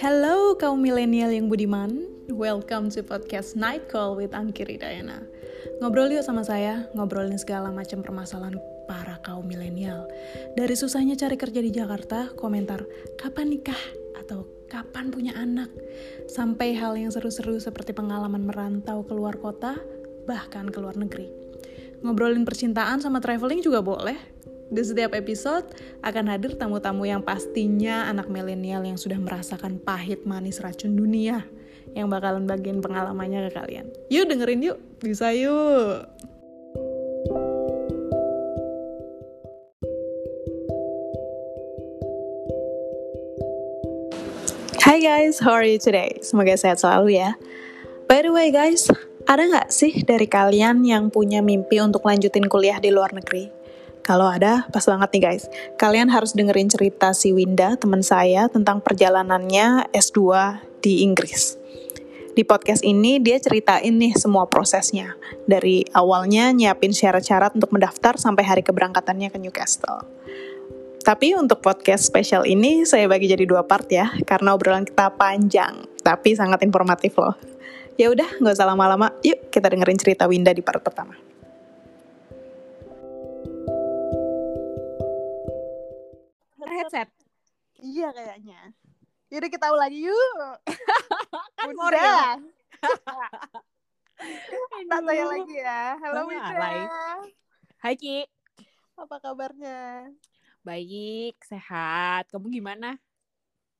Hello kaum milenial yang budiman, welcome to podcast Night Call with Angkiri Dayana. Ngobrol yuk sama saya, ngobrolin segala macam permasalahan para kaum milenial. Dari susahnya cari kerja di Jakarta, komentar kapan nikah atau kapan punya anak, sampai hal yang seru-seru seperti pengalaman merantau keluar kota, bahkan ke luar negeri. Ngobrolin percintaan sama traveling juga boleh, di setiap episode akan hadir tamu-tamu yang pastinya anak milenial yang sudah merasakan pahit manis racun dunia yang bakalan bagian pengalamannya ke kalian. Yuk dengerin yuk, bisa yuk. Hai guys, how are you today? Semoga sehat selalu ya. By the way guys, ada nggak sih dari kalian yang punya mimpi untuk lanjutin kuliah di luar negeri? Kalau ada, pas banget nih guys. Kalian harus dengerin cerita si Winda, teman saya, tentang perjalanannya S2 di Inggris. Di podcast ini dia ceritain nih semua prosesnya. Dari awalnya nyiapin syarat-syarat untuk mendaftar sampai hari keberangkatannya ke Newcastle. Tapi untuk podcast spesial ini saya bagi jadi dua part ya, karena obrolan kita panjang, tapi sangat informatif loh. Ya udah, nggak usah lama-lama. Yuk kita dengerin cerita Winda di part pertama. Headset. Iya kayaknya. Yaudah kita ulangi yuk. kan Bunda. ya. Tak saya lagi ya. Halo alay. Hai Ki. Apa kabarnya? Baik, sehat. Kamu gimana?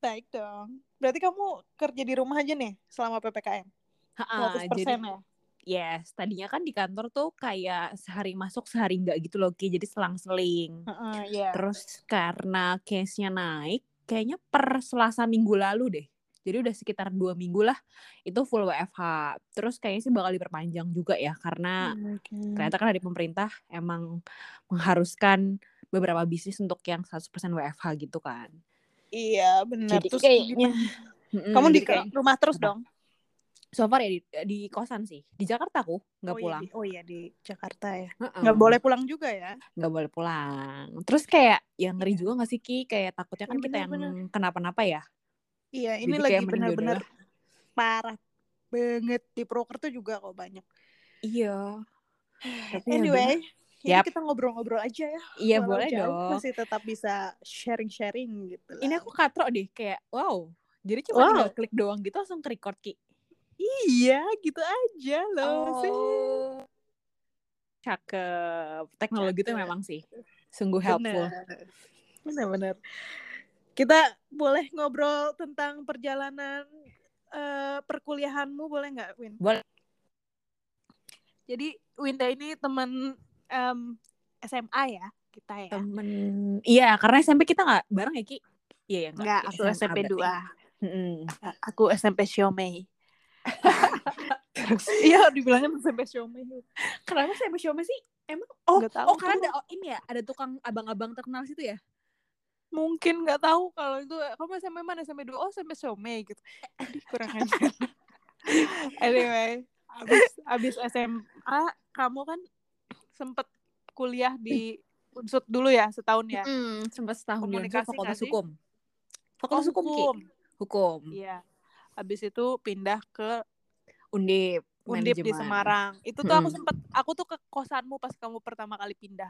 Baik dong. Berarti kamu kerja di rumah aja nih selama PPKM? Ha, 100% jadi ya? Yes, tadinya kan di kantor tuh kayak sehari masuk sehari enggak gitu loh Ki. Jadi selang-seling. Heeh, iya. Terus karena case-nya naik, kayaknya per Selasa minggu lalu deh. Jadi udah sekitar dua minggu lah itu full WFH. Terus kayaknya sih bakal diperpanjang juga ya karena Hmm, oke. ternyata kan dari pemerintah emang mengharuskan beberapa bisnis untuk yang 100% WFH gitu kan. Iya benar. Jadi Terus kayaknya kamu di kayak- rumah terus Apa? dong? So far ya di, di kosan sih. Di Jakarta aku nggak oh, pulang. Iya, oh iya di Jakarta ya. Nggak boleh pulang juga ya? nggak boleh pulang. Terus kayak yang ngeri juga gak sih Ki? Kayak takutnya kan Iya, kita yang kenapa-napa ya. Iya, ini Jadi lagi mending benar-benar parah banget di proker tuh juga kok banyak. Iya. Tapi ya Anyway, ini Yap. kita ngobrol-ngobrol aja ya. Iya Walau boleh jauh, dong. Masih tetap bisa sharing-sharing gitu lah. Ini aku katro deh kayak wow. Jadi cuma Wow. tinggal klik doang gitu langsung ke record Ki. Iya, gitu aja loh sih. Oh. Cakep. Teknologi tuh Cakep. memang sih sungguh helpful. Benar-benar. Kita boleh ngobrol tentang perjalanan eh, perkuliahanmu boleh nggak, Win? Boleh. Jadi Winda ini teman em, SMA ya kita ya. Temen Iya, karena SMP kita nggak bareng ya Ki? Iya ya Enggak, aku SMA SMP. 2. Mm-mm. Aku SMP Xiaomei. Terus iya dibilangnya SMP Xiaomei. Kenapa SMP Xiaomi sih? Emang oh, Nggak tahu oh karena tuh. ada oh, ini ya, ada tukang abang-abang terkenal situ ya? Mungkin nggak tahu kalau itu kamu SMP mana SMP 2 oh SMP Xiaomei gitu. Aduh, kurang ajar. anyway, abis abis SMA kamu kan sempet kuliah di Unsut dulu ya setahun ya. Mm, sempat setahun di Komunikasi Fakultas nggak sih? Hukum. Oh, Fakultas Hukum, Ki. Hukum. Iya. Habis itu pindah ke Undip. Undip di. Semarang. Itu tuh aku Mm-mm. sempet aku tuh ke kosanmu pas kamu pertama kali pindah.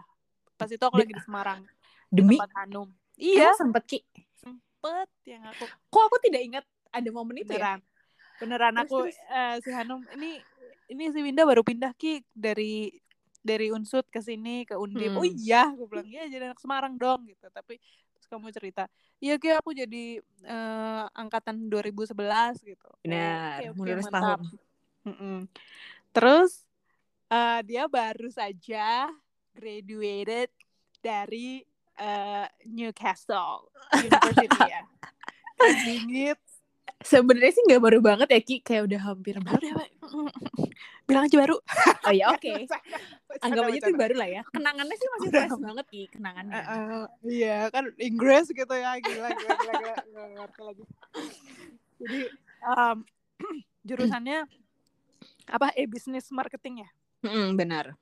Pas itu aku Di- lagi di Semarang. Demi Tempat Hanum. Iya, Iya, sempet Ki. sempet yang aku Kok aku tidak ingat ada momen itu ya? beneran. Beneran Terus, aku terus. eh, si Hanum ini ini si Winda baru pindah Ki dari dari Unsut ke sini ke Undip. Oh Hmm. iya, aku bilang iya jadi anak Semarang dong gitu. Tapi kamu cerita, "Iya Ki aku jadi eh, angkatan 2011 gitu." Oh, Benar, oke, mundur mantap. setahun. Mm-mm. Terus eh, dia baru saja graduated dari eh, Newcastle University ya. Sebenarnya sih nggak baru banget ya Ki, kayak udah hampir Baru deh, Pak. Bilang aja baru. Oh ya oke. Bercanda, Anggap aja itu baru lah ya. Kenangannya sih masih fresh banget Ki, kenangannya. Eh, eh, iya kan Inggris gitu ya gila gila gila, ngerti lagi. Jadi em, jurusannya apa e business marketing ya? Mm-mm, benar.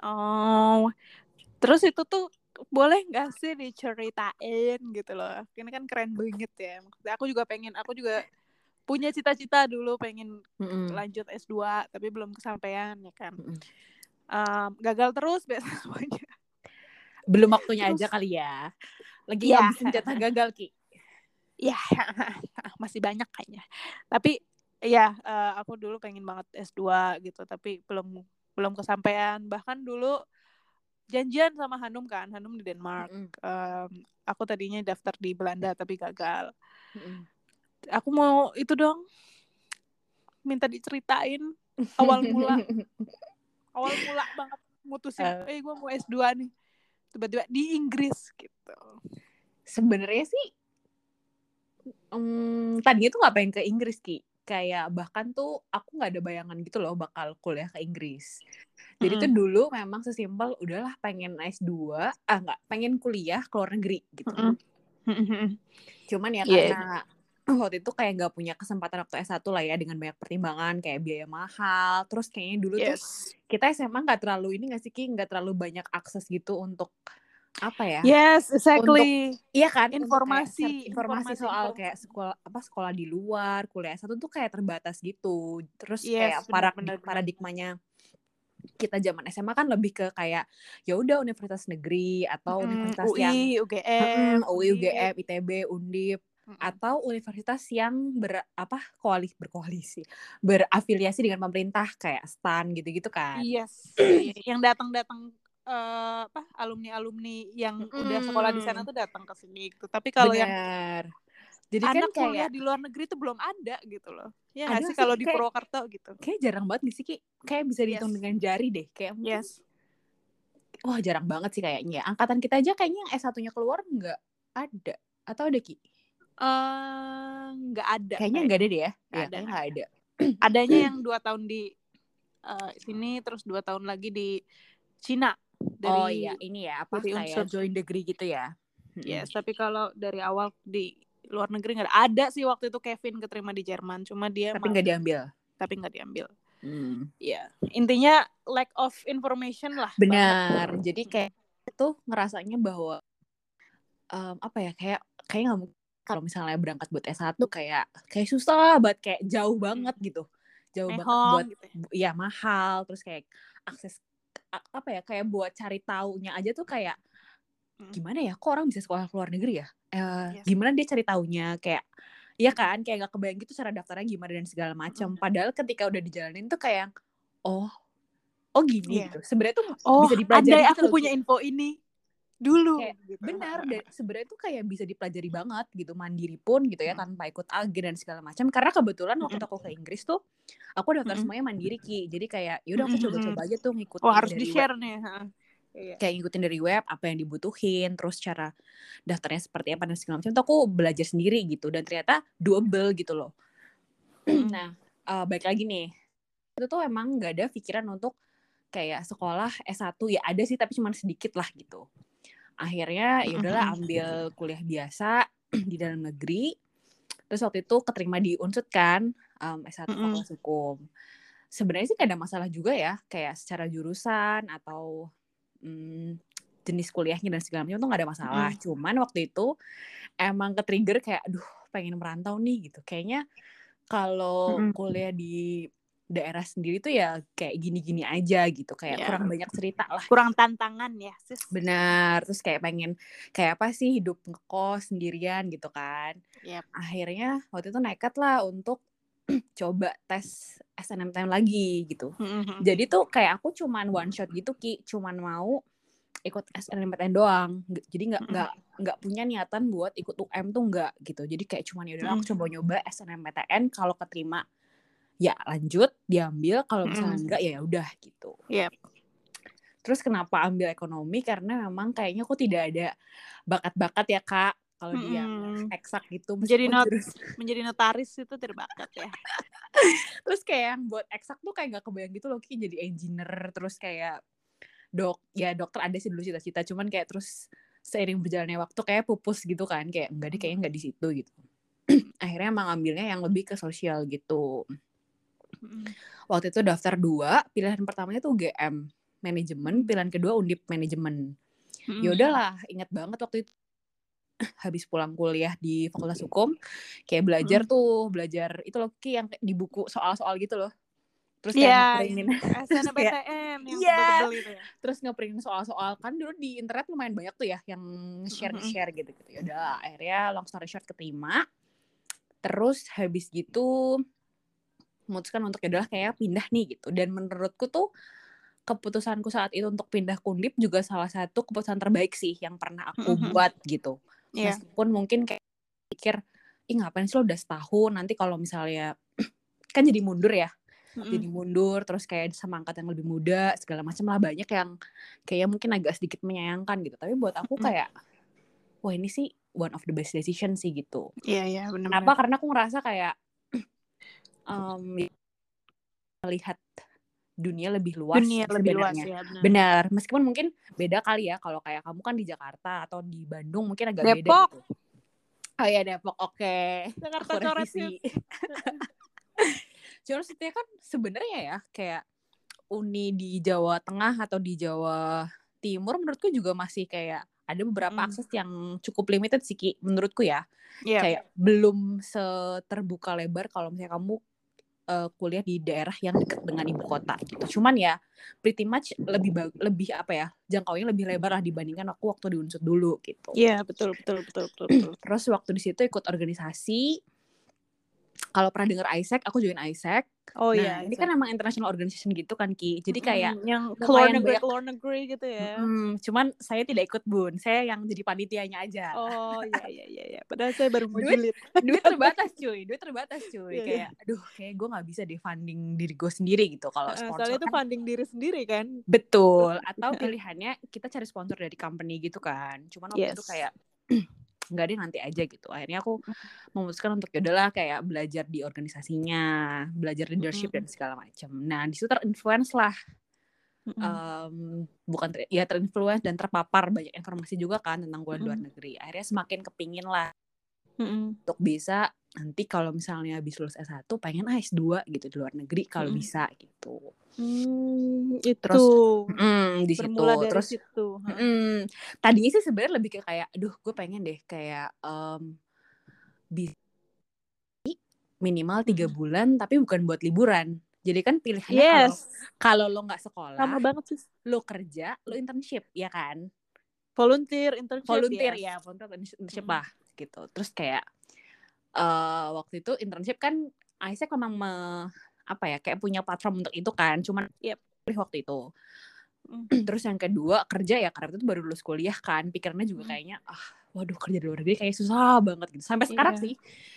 Oh, terus itu tuh boleh nggak sih diceritain gitu loh ini kan keren banget ya maksudnya aku juga pengen aku juga punya cita-cita dulu pengen Mm -mm. lanjut S2 tapi belum kesampaian ya kan Mm -mm. um, gagal terus biasa semuanya Belum waktunya Terus- aja kali ya. Lagi Iya. ngabisin jatah gagal Ki. ya masih banyak kayaknya tapi ya eh, aku dulu pengen banget S2 gitu tapi belum belum kesampaian bahkan dulu janjian sama Hanum kan Hanum di Denmark Mm-mm. Em, aku tadinya daftar di Belanda tapi gagal Mm-mm. Aku mau itu dong minta diceritain awal mula awal mula banget mutusin Eh. eh gue mau S2 nih tiba-tiba di Inggris gitu Sebenarnya sih mm, tadinya tuh nggak pengen ke Inggris Ki. Kayak bahkan tuh aku nggak ada bayangan gitu loh bakal kuliah ke Inggris. Jadi tuh dulu memang sesimpel udahlah pengen S2, ah nggak pengen kuliah ke luar negeri gitu. Mm-mm. Cuman ya Iya. karena waktu itu kayak nggak punya kesempatan waktu S1 lah ya dengan banyak pertimbangan kayak biaya mahal. Terus kayaknya dulu tuh yes. kita SMA nggak terlalu ini nggak sih Ki? Nggak terlalu banyak akses gitu untuk apa ya? yes exactly. Iya kan? Untuk kayak Informasi, informasi, informasi, soal informasi. kayak sekolah apa sekolah di luar kuliah satu tuh kayak terbatas gitu. Terus Yes, kayak para paradigmanya kita zaman SMA kan lebih ke kayak ya udah universitas negeri atau Mm, universitas UI, yang UGM, Mm, UI, UGM, ITB, Undip Atau universitas yang ber apa koalisi berkoalisi berafiliasi dengan pemerintah kayak STAN gitu-gitu kan. Yes, Iya, yang datang-datang eh, apa alumni-alumni yang udah sekolah di sana Mm. tuh datang ke sini gitu. Tapi kalau yang. Jadi anak kan kuliah kayak di luar negeri tuh belum ada gitu loh. Ya Ada sih kalau di Purwokerto gitu. kayak jarang banget nih sih Ki. Kayak bisa dihitung Yes. dengan jari deh. Kayak mungkin Yes. wah jarang banget sih kayaknya. Angkatan kita aja kayaknya yang S1-nya keluar nggak ada. Atau ada Ki? Nggak ada. Kayaknya kayak- nggak ada deh ya. Nggak Ya, ada. ada. Adanya yang dua tahun di eh, sini, terus dua tahun lagi di Cina. Dari, oh iya, ini ya apa kayak unsur. join degree gitu ya. Yes, tapi kalau dari awal di luar negeri nggak ada. Ada sih waktu itu Kevin keterima di Jerman, cuma dia Tapi nggak diambil. tapi nggak diambil. Hmm. Ya, intinya lack of information lah. banget. Benar. Jadi kayak itu ngerasanya bahwa em, apa ya kayak kayak nggak mungkin kalau misalnya berangkat buat S1 kayak kayak susah banget kayak jauh banget gitu. Jauh banget Mehong buat gitu ya. bu- ya mahal terus kayak akses apa ya kayak buat cari taunya aja tuh kayak Mm. gimana ya kok orang bisa sekolah ke luar negeri ya Eh, Yes. gimana dia cari taunya kayak Iya kan kayak gak kebayang gitu cara daftarnya gimana dan segala macam padahal ketika udah dijalanin tuh kayak oh oh gini Iya. gitu sebenarnya tuh Oh, bisa dipelajari andai gitu aku loh, punya info ini dulu. Kayak gitu. benar dan sebenarnya tuh kayak bisa dipelajari banget gitu mandiri pun gitu ya Mm. tanpa ikut agen dan segala macam karena kebetulan waktu Mm-mm. aku ke Inggris tuh aku daftar Mm-mm. semuanya mandiri ki jadi kayak yaudah aku Mm-mm. coba-coba aja tuh ngikutin Oh, harus di web share nih. ha. Iya. kayak ngikutin dari web apa yang dibutuhin terus cara daftarnya seperti apa dan segala macam tuh aku belajar sendiri gitu dan ternyata doable gitu loh Mm. nah eh, baik lagi nih itu tuh emang nggak ada pikiran untuk kayak sekolah S1 ya ada sih tapi cuma sedikit lah gitu akhirnya ya udahlah ambil kuliah biasa di dalam negeri. Terus waktu itu keterima di Unsud kan um, S1 Mm-mm. Fakultas Hukum. Sebenarnya sih gak ada masalah juga ya kayak secara jurusan atau mm, jenis kuliahnya dan segala macam tuh gak ada masalah. Cuman waktu itu emang ke trigger kayak aduh pengen merantau nih gitu. Kayaknya kalau Mm-mm. kuliah di daerah sendiri tuh ya kayak gini-gini aja gitu kayak Ya. kurang banyak cerita lah Kurang tantangan ya, sis. benar terus kayak pengen kayak apa sih hidup ngekos sendirian gitu kan Yep. akhirnya waktu itu nekat lah untuk coba tes SNMPTN lagi gitu Mm-mm. jadi tuh kayak aku cuman one shot gitu ki cuman mau ikut SNMPTN doang jadi nggak Mm-mm. nggak nggak punya niatan buat ikut UM tuh nggak gitu jadi kayak cuman yaudah aku Mm. coba nyoba SNMPTN kalau keterima ya lanjut diambil kalau misalnya Mm. enggak ya udah gitu Yep. terus kenapa ambil ekonomi karena memang kayaknya aku tidak ada bakat-bakat ya kak kalau di yang Mm-mm. eksak gitu Menjadi not- jurus- Menjadi notaris itu terbakat ya. terus kayak yang buat eksak tuh kayak gak kebayang gitu loh Ki jadi engineer terus kayak dok ya dokter ada sih dulu cita-cita cuman kayak terus seiring berjalannya waktu kayak pupus gitu kan kayak enggak deh kayaknya nggak di situ gitu akhirnya emang ambilnya yang lebih ke sosial gitu Waktu itu daftar dua pilihan pertamanya tuh UGM manajemen. Pilihan kedua undip manajemen. Mm-mm. ya udahlah ingat banget waktu itu. Habis pulang kuliah di Fakultas Hukum kayak belajar tuh belajar. Itu loh Ki yang di buku soal-soal gitu loh. Terus kayak Iya, ngeprintin SNMPTN yang Iya. tebel-tebel itu ya. terus ngeprintin soal-soal. Kan dulu di internet lumayan banyak tuh ya yang share share gitu gitu ya udah akhirnya long story short keterima. Terus habis gitu memutuskan untuk ya udahlah kayak pindah nih gitu dan menurutku tuh keputusanku saat itu untuk pindah kundip juga salah satu keputusan terbaik sih yang pernah aku Mhm. buat gitu Iya. meskipun mungkin kayak pikir ih ngapain sih lo udah setahun nanti kalau misalnya kan jadi mundur ya Mm-mm. jadi mundur terus kayak sama angkat yang lebih muda segala macam lah banyak yang kayak mungkin agak sedikit menyayangkan gitu tapi buat aku Mm-mm. kayak wah ini sih one of the best decision sih gitu Iya, iya, benar. kenapa karena aku ngerasa kayak um, melihat dunia lebih luas Dunia lebih luas sebenarnya. ya, benar. benar meskipun mungkin beda kali ya kalau kayak kamu kan di Jakarta atau di Bandung mungkin agak beda Depok. gitu oh ya Depok oke Jakarta aku coret revisi. Cuma maksudnya kan sebenarnya ya kayak uni di Jawa Tengah atau di Jawa Timur menurutku juga masih kayak ada beberapa Mm. akses yang cukup limited sih Ki, menurutku ya. Iya. Kayak belum seterbuka lebar kalau misalnya kamu eh, kuliah di daerah yang dekat dengan ibu kota gitu. Cuman ya pretty much lebih bag- lebih apa ya jangkauannya lebih lebar lah dibandingkan aku waktu di Unsur dulu gitu. Iya, betul, betul, betul, betul, betul. Terus waktu di situ ikut organisasi. Kalau pernah denger ISEC, aku join ISEC. Oh nah, iya, ini kan emang international organization gitu kan Ki. Jadi kayak yang lumayan keluar negeri, banyak- keluar negeri gitu ya. mm, cuman saya tidak ikut Bun. Saya yang jadi panitianya aja. Oh iya iya iya iya. Padahal saya baru mau Duit- jilid. duit terbatas cuy, duit terbatas cuy. Iya, kayak aduh, kayak gue nggak bisa deh funding diri gue sendiri gitu kalau Eh, sponsor. soalnya itu kan funding diri sendiri kan. Betul. Atau pilihannya kita cari sponsor dari company gitu kan. Cuman waktu itu Yes. kayak nggak deh nanti aja gitu. Akhirnya aku memutuskan untuk ya udahlah kayak belajar di organisasinya, belajar leadership dan segala macam. Nah, di situ terinfluence lah Mm-mm. em, bukan ter- ya terinfluence dan terpapar banyak informasi juga kan tentang kuliah di luar negeri. Akhirnya semakin kepingin lah Mm-mm. untuk bisa nanti kalau misalnya habis lulus S1 pengen ah S2 gitu di luar negeri kalau Mm-mm. bisa gitu. Hmm, itu Terus, Mm, di situ dari terus situ. Ha. mm, tadinya sih sebenarnya lebih ke kayak aduh gue pengen deh kayak em bisa minimal tiga Mm-mm. bulan tapi bukan buat liburan. Jadi kan pilihannya kalau Yes, kalau lo nggak sekolah, sama banget sih. lo kerja, lo internship, ya kan? Volunteer, internship, volunteer yes. ya volunteer internship Mm. lah gitu terus kayak eh waktu itu internship kan Isaac memang me- apa ya kayak punya platform untuk itu kan cuman Yep. pilih waktu itu Mm. terus yang kedua kerja ya karena itu baru lulus kuliah kan pikirannya juga Mm. kayaknya ah waduh kerja di luar negeri kayak susah banget gitu sampai sekarang Iya. sih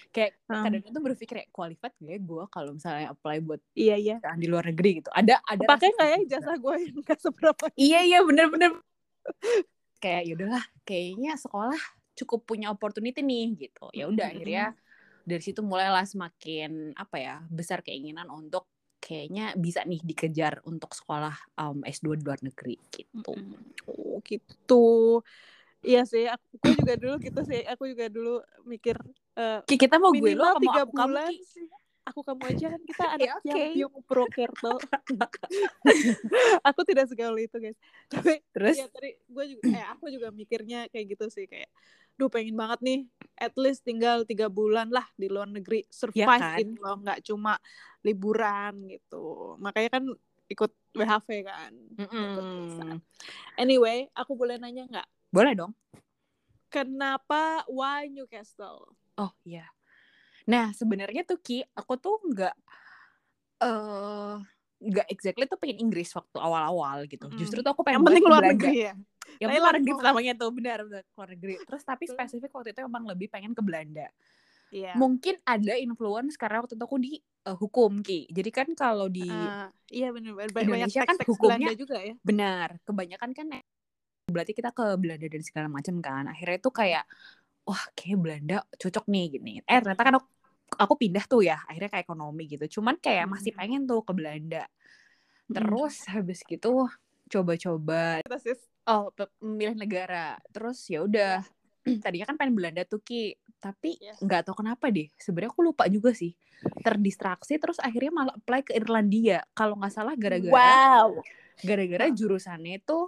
kayak Um, kadang itu berpikir kayak qualified gak ya gue kalau misalnya apply buat Iya iya. pekerjaan di luar negeri gitu ada ada Pakai ya juga. jasa gue yang nggak seberapa? Iya iya bener-bener kayak yaudahlah kayaknya sekolah cukup punya opportunity nih gitu. Ya udah Mm-mm. akhirnya dari situ mulailah semakin apa ya besar keinginan untuk kayaknya bisa nih dikejar untuk sekolah um, S2 di luar negeri gitu. Oh gitu. Iya sih, aku juga dulu gitu sih. Aku juga dulu mikir Ki, kita mau gue lo tiga aku kamu bulan sih. Aku kamu aja kan kita anak Ya, oke. yang Pyong Prokerto. aku tidak segaul itu guys. Tapi Terus ya tadi gue juga eh aku juga mikirnya kayak gitu sih kayak duh pengen banget nih at least tinggal tiga bulan lah di luar negeri survive kan? gitu loh nggak cuma liburan gitu makanya kan ikut WHV kan visa. Mm-mm. anyway aku boleh nanya nggak boleh dong. kenapa why Newcastle Oh iya. Nah sebenarnya tuh Ki, aku tuh nggak eh nggak exactly tuh pengen Inggris waktu awal-awal gitu. Mm. Justru tuh aku pengen yang penting luar negeri ya yang Thailand luar negeri pertamanya tuh benar benar luar negeri. Terus tapi spesifik waktu itu emang lebih pengen ke Belanda. Iya. mungkin ada influence karena waktu itu aku di eh, hukum ki. Jadi kan kalau di Ah, iya benar banyak banyak Indonesia kan hukumnya- Belanda juga ya. benar kebanyakan kan eh, berarti kita ke Belanda dan segala macam kan. Akhirnya itu kayak wah kayak Belanda cocok nih gini. Eh ternyata kan aku, aku pindah tuh ya akhirnya ke ekonomi gitu. Cuman kayak masih Mm. pengen tuh ke Belanda. Terus habis gitu coba-coba Oh, memilih negara. Terus ya udah. Tadinya kan pengen Belanda tuh Ki, tapi Yes. nggak tahu kenapa deh. Sebenarnya aku lupa juga sih. Terdistraksi terus akhirnya malah apply ke Irlandia. Kalau nggak salah gara-gara wow gara-gara Hah. jurusannya itu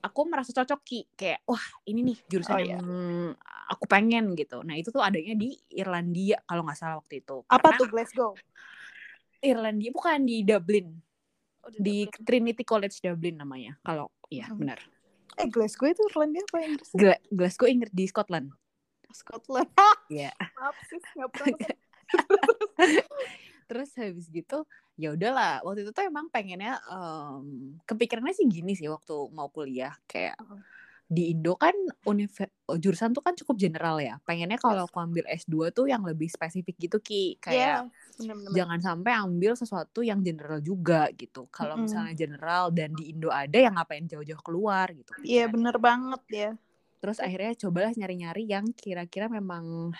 aku merasa cocok ki kayak wah ini nih jurusan Oh, yang aku pengen gitu nah itu tuh adanya di Irlandia kalau nggak salah waktu itu Apa Karena tuh Glasgow? Irlandia bukan di Dublin Oh, di Dublin. Trinity College Dublin namanya kalau iya Hmm. benar Eh Glasgow itu Irlandia apa Inggris? Gla- Glasgow Inggris di Scotland Scotland. Iya. Maaf sih, nggak pernah. terus habis gitu ya udahlah waktu itu tuh emang pengennya em, kepikirannya sih gini sih waktu mau kuliah kayak Heeh. di Indo kan univer- jurusan tuh kan cukup general ya pengennya kalau aku ambil S2 tuh yang lebih spesifik gitu Ki Iya, kayak bener-bener. jangan sampai ambil sesuatu yang general juga gitu kalau Mm-mm. misalnya general dan di Indo ada yang ngapain jauh-jauh keluar gitu Iya pikiran. bener banget ya. terus akhirnya cobalah nyari-nyari yang kira-kira memang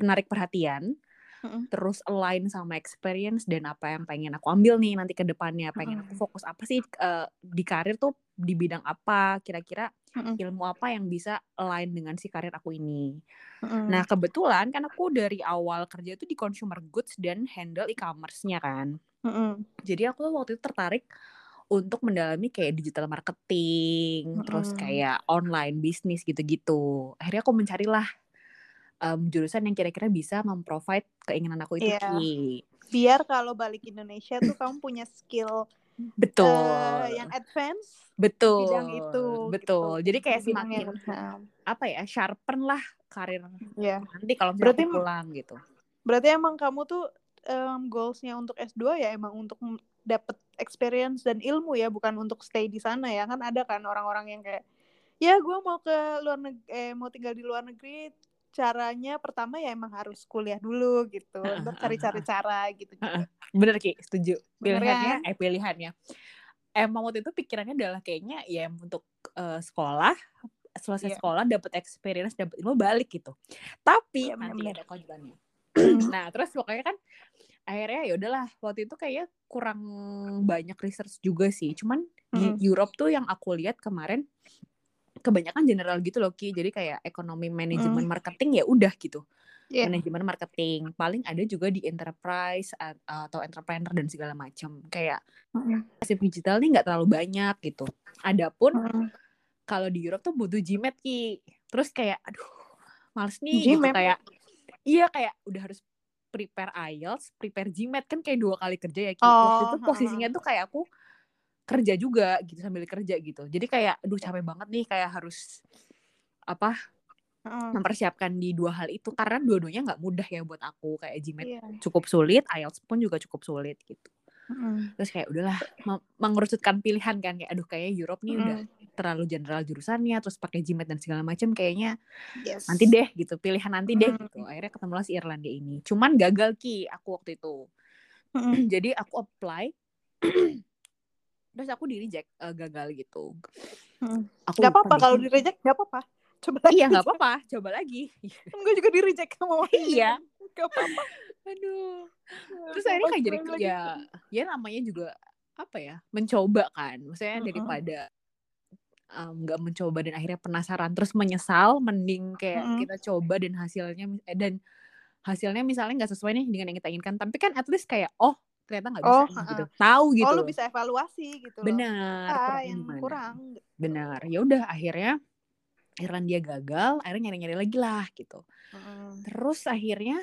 menarik perhatian Mm-mm. terus align sama experience dan apa yang pengen aku ambil nih nanti ke depannya pengen aku Mm-mm. fokus apa sih eh, di karir tuh di bidang apa kira-kira Mm-mm. ilmu apa yang bisa align dengan si karir aku ini Mm-mm. nah kebetulan kan aku dari awal kerja tuh di consumer goods dan handle e-commerce-nya kan Mm-mm. jadi aku waktu itu tertarik untuk mendalami kayak digital marketing terus Mm-mm. kayak online bisnis gitu-gitu akhirnya aku mencarilah em, jurusan yang kira-kira bisa memprovide keinginan aku itu. Ki. biar kalau balik Indonesia tuh kamu punya skill betul. Eh, yang advance betul bidang itu betul. gitu. jadi kayak bidang semakin yang- Nah, apa ya sharpen lah karir ya nanti kalau Berarti pulang gitu. berarti emang kamu tuh em, goalsnya untuk S2 ya emang untuk dapet experience dan ilmu ya bukan untuk stay di sana ya. Kan ada kan orang-orang yang kayak ya gue mau ke luar negeri eh, mau tinggal di luar negeri caranya pertama ya emang harus kuliah dulu gitu untuk cari-cari cara gitu bener ki setuju. Bener pilihannya kan? eh pilihannya. Emang waktu itu pikirannya adalah kayaknya ya untuk eh, sekolah selesai Iya. sekolah dapat experience dapat ilmu balik gitu. Tapi Iya, nanti ada kewajibannya nah terus pokoknya kan akhirnya ya udahlah waktu itu kayak kurang banyak research juga sih. Cuman di Mm-mm. Europe tuh yang aku lihat kemarin kebanyakan general gitu loh Ki. Jadi kayak ekonomi manajemen marketing ya udah gitu. Iya. manajemen marketing. Paling ada juga di enterprise a- atau entrepreneur dan segala macam. Kayak Mm-mm. pasif digital nih nggak terlalu banyak gitu. Adapun Mm-mm. kalau di Europe tuh butuh GMAT Ki. Terus kayak aduh males nih gitu. Kayak iya kayak udah harus prepare IELTS prepare GMAT kan kayak dua kali kerja ya Ki. Oh, waktu itu ha-ha. posisinya tuh kayak aku kerja juga gitu sambil kerja gitu. Jadi kayak aduh capek banget nih kayak harus apa Heeh. mempersiapkan di dua hal itu. Karena dua-duanya nggak mudah ya buat aku kayak GMAT Iya. cukup sulit IELTS pun juga cukup sulit gitu. Terus kayak udahlah me- mengerucutkan pilihan kan kayak aduh kayaknya Europe nih udah terlalu general jurusannya terus pakai GMAT dan segala macam kayaknya Yes. nanti deh gitu pilihan nanti deh gitu. Akhirnya ketemulah si Irlandia ini. Cuman gagal ki aku waktu itu. Jadi aku apply terus aku di reject eh, gagal gitu Mm. aku Gak lupa apa-apa kalau di reject gak apa-apa. Coba lagi. iya nggak apa-apa coba lagi Gue juga di reject sama Iya. Gak apa-apa. aduh terus Gak akhirnya kayak jadi lagi. ya ya namanya juga apa ya mencoba kan maksudnya daripada um, nggak mencoba dan akhirnya penasaran terus menyesal mending kayak Mm-mm. kita coba dan hasilnya eh, dan hasilnya misalnya nggak sesuai nih dengan yang kita inginkan tapi kan at least kayak oh ternyata nggak bisa Oh, gitu tahu gitu oh lu bisa evaluasi gitu benar Ah, yang di mana. kurang. benar ya udah akhirnya Irlandia gagal akhirnya nyari-nyari lagi lah gitu Mm-mm. terus akhirnya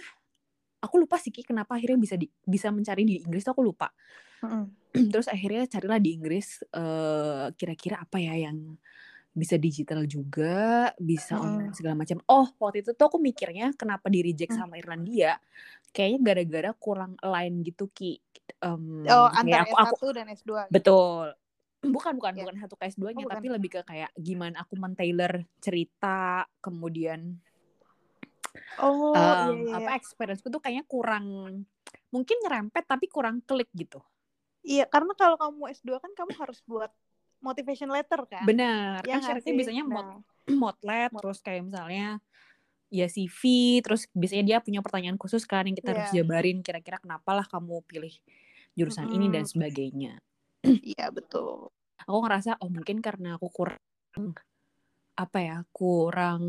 aku lupa sih Ki, kenapa akhirnya bisa di, bisa mencari di Inggris tuh aku lupa Mm-mm. terus akhirnya carilah di Inggris eh, kira-kira apa ya yang bisa digital juga bisa Mm. online segala macam oh waktu itu tuh aku mikirnya kenapa di reject Mm. sama Irlandia kayaknya gara-gara kurang align gitu ki Em, Oh, kayak antara aku, S1 aku dan S2. betul bukan bukan Ya. bukan satu ke S2 nya Oh, bukan. tapi lebih ke kayak gimana aku men-tailor cerita kemudian Oh, em, iya, iya. apa experienceku tuh kayaknya kurang mungkin nyerempet tapi kurang klik gitu Iya, karena kalau kamu S2 kan kamu harus buat motivation letter kan? benar Ya kan syaratnya biasanya Nah, motlet Mot- terus kayak misalnya ya CV terus biasanya dia punya pertanyaan khusus kan yang kita harus Iya. jabarin kira-kira kenapa lah kamu pilih jurusan ini dan sebagainya. Iya, betul. aku ngerasa oh mungkin karena aku kurang apa ya kurang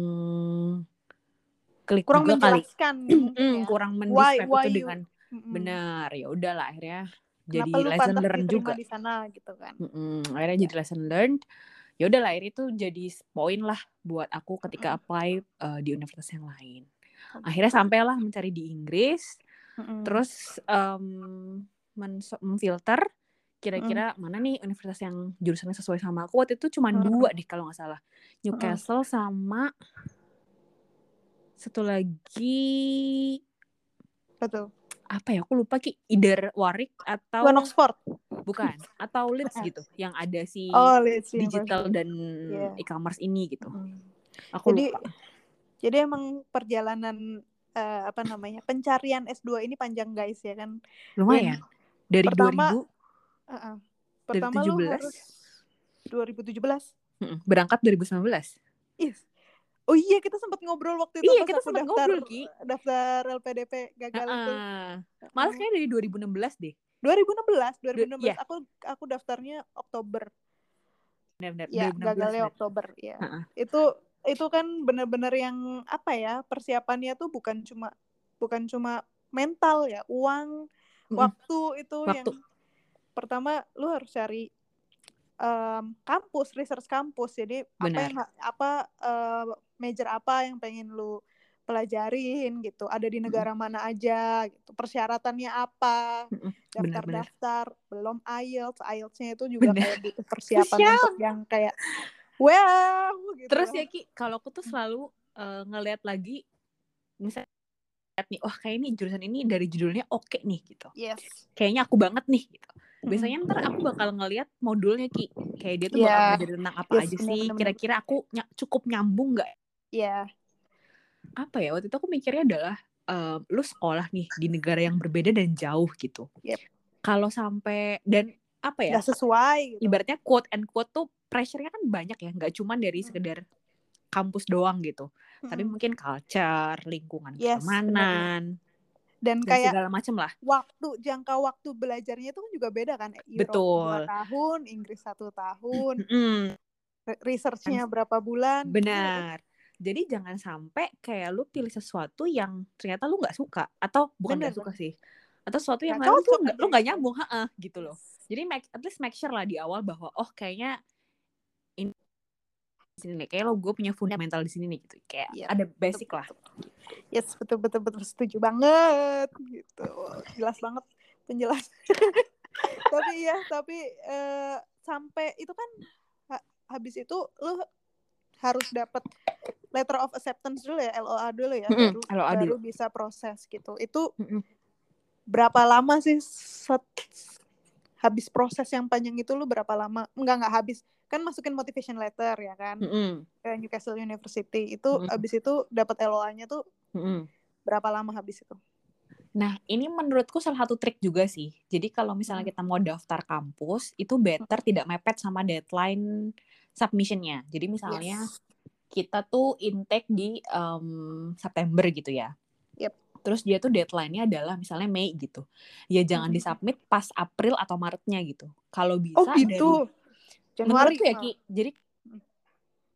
klik Kurang juga kali. menjelaskan mungkin Mm, ya. kurang why itu you- dengan Mm-mm. benar. Ya udahlah akhirnya jadi Kenapa lesson learn juga. di sana gitu kan? Mm-mm, akhirnya jadi lesson learned. Ya udah lah ini tuh jadi poin lah buat aku ketika apply uh, di universitas yang lain. Akhirnya sampailah mencari di Inggris. Mm-mm. terus um, memfilter kira-kira mana nih universitas yang jurusannya sesuai sama aku. Waktu itu cuma Mm. dua deh kalau nggak salah. Newcastle sama satu lagi betul apa ya? Aku lupa ki. Either Warwick atau bukan Oxford. Bukan. Atau Leeds gitu yang ada si oh Leeds digital University. dan Iya. e-commerce ini gitu. Mm. aku jadi lupa. jadi emang perjalanan eh, apa namanya pencarian S2 ini panjang guys ya kan? Lumayan dari pertama, 2000 Uh-uh. Dari pertama lu 17? harus 2017 mm-mm, berangkat 2019 Yes. Oh iya kita sempat ngobrol waktu itu Iya, kita sempat daftar ngobrol, Ki. daftar LPDP gagal itu. Heeh. malah kayak dari 2016 deh 2016, 2016 iya. aku aku daftarnya Oktober. benar-benar Ya, 2016 gagalnya benar. Oktober ya. Heeh. Itu itu kan benar-benar yang apa ya? Persiapannya tuh bukan cuma bukan cuma mental ya, uang. Waktu itu Waktu. yang pertama lu harus cari em, kampus, research kampus. Jadi apa Benar. yang ha- apa eh, major apa yang pengen lu pelajarin gitu. Ada di negara mana aja gitu. Persyaratannya apa? Daftar-daftar, belum IELTS. IELTS-nya itu juga Benar. kayak butuh persiapan Krusial. untuk yang kayak wow gitu. terus ya Ki kalau aku tuh selalu eh, ngeliat lagi misalnya nih wah kayak ini jurusan ini dari judulnya oke nih gitu Yes. kayaknya aku banget nih gitu biasanya ntar aku bakal ngeliat modulnya Ki kayak dia tuh Iya. bakal ngajarin tentang apa Yes, aja benar, sih kira-kira aku ny- cukup nyambung nggak Iya. apa ya waktu itu aku mikirnya adalah eh, lu sekolah nih di negara yang berbeda dan jauh gitu Yep. kalau sampai dan apa ya Nggak sesuai gitu. ibaratnya quote and quote tuh pressure-nya kan banyak ya nggak cuma dari Hmm. sekedar kampus doang gitu tapi Mm-mm. mungkin culture lingkungan Yes, pertemanan dan dan kayak segala macem lah. waktu jangka waktu belajarnya itu kan juga beda kan? Eropa Betul. dua tahun Inggris satu tahun Mm-mm, re- researchnya berapa bulan Iya, benar. Jadi jangan sampai kayak lu pilih sesuatu yang ternyata lu nggak suka atau bukan nggak suka sih atau sesuatu yang Nggak lu tuh lu nggak nyambung ha gitu loh. Jadi make, at least make sure lah di awal bahwa oh kayaknya sini nih kayak lo gue punya fundamental di sini nih gitu. Kayak Iya, ada basic lah. yes betul betul betul. Setuju banget gitu. Jelas banget penjelasan. Tapi ya tapi eh, sampai itu kan ha- habis itu lu harus dapat letter of acceptance dulu ya LOA dulu ya Mm-mm, baru LOA baru dulu. bisa proses gitu. Itu Mm-mm. berapa lama sih set- habis proses yang panjang itu lu berapa lama? Enggak enggak habis kan masukin motivation letter ya kan Mm-mm, ke Newcastle University itu Mm-mm. habis itu dapat LOA-nya tuh mm-mm. berapa lama habis itu Nah, ini menurutku salah satu trik juga sih. Jadi kalau misalnya Hmm. kita mau daftar kampus, itu better tidak mepet sama deadline submissionnya. Jadi misalnya Yes. kita tuh intake di em, September gitu ya. Yep. Terus dia tuh deadline-nya adalah misalnya Mei gitu. Ya jangan Mhm. disubmit pas April atau Maretnya gitu. Kalau bisa oh gitu dari Januari menurutku ya. Ki. Jadi Hmm.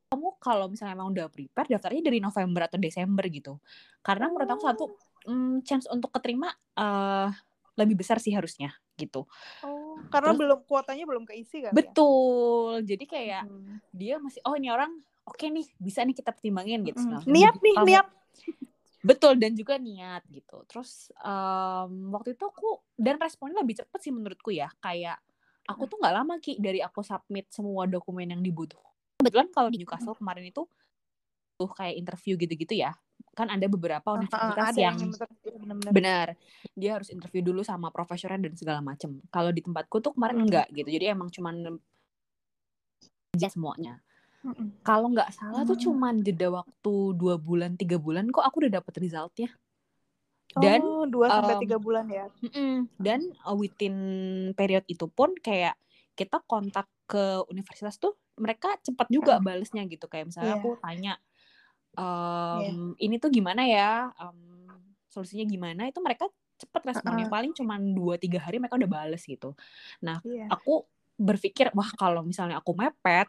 kamu kalau misalnya emang udah prepare daftarnya dari November atau Desember gitu. Karena menurut aku satu mm, chance untuk keterima eh lebih besar sih harusnya gitu. oh karena Terus- belum kuotanya belum keisi kan Betul. Jadi kayak Hmm. dia masih oh ini orang oke nih bisa nih kita pertimbangin gitu. Mm. Segala- niat nih Kamu- niat Betul dan juga niat gitu. Terus em, waktu itu aku dan responnya lebih cepet sih menurutku ya. Kayak aku tuh nggak lama ki dari aku submit semua dokumen yang dibutuhkan. Kebetulan kalau di Newcastle kemarin itu tuh kayak interview gitu-gitu ya. Kan ada beberapa Ah, universitas ada yang bener- bener-bener. benar dia harus interview dulu sama profesornya dan segala macem. Kalau di tempatku tuh kemarin Mm. enggak gitu. Jadi emang cuman aja semuanya. Kalau nggak salah tuh Hmm. cuman jeda waktu dua bulan tiga bulan kok aku udah dapet resultnya. Dan oh, dua sampai um, tiga bulan ya. Dan uh, within period itu pun kayak kita kontak ke universitas tuh mereka cepat juga balesnya gitu. Kayak misalnya Iya. aku tanya em, ini tuh gimana ya? Em, solusinya gimana? Itu mereka cepet responnya. Uh-uh. paling cuma dua tiga hari mereka udah bales gitu. Nah Iya. aku berpikir wah kalau misalnya aku mepet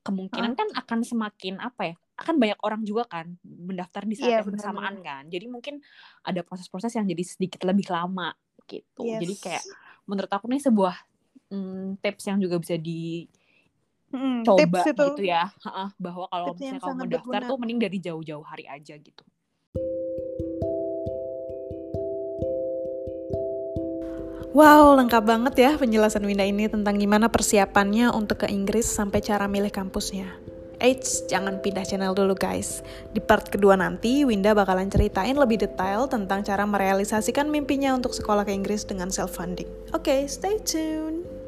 kemungkinan kan akan semakin apa ya akan banyak orang juga kan mendaftar di saat Iya, yang bersamaan kan jadi mungkin ada proses-proses yang jadi sedikit lebih lama gitu jadi Yes. kayak menurut aku nih sebuah mm, tips yang juga bisa Hmm, coba tips itu. gitu ya bahwa kalau Tips misalnya kamu mau daftar berguna. tuh mending dari jauh-jauh hari aja gitu Wow, lengkap banget ya penjelasan Winda ini tentang gimana persiapannya untuk ke Inggris sampai cara milih kampusnya. Eits, jangan pindah channel dulu guys. Di part kedua nanti, Winda bakalan ceritain lebih detail tentang cara merealisasikan mimpinya untuk sekolah ke Inggris dengan self-funding. Oke, stay tune.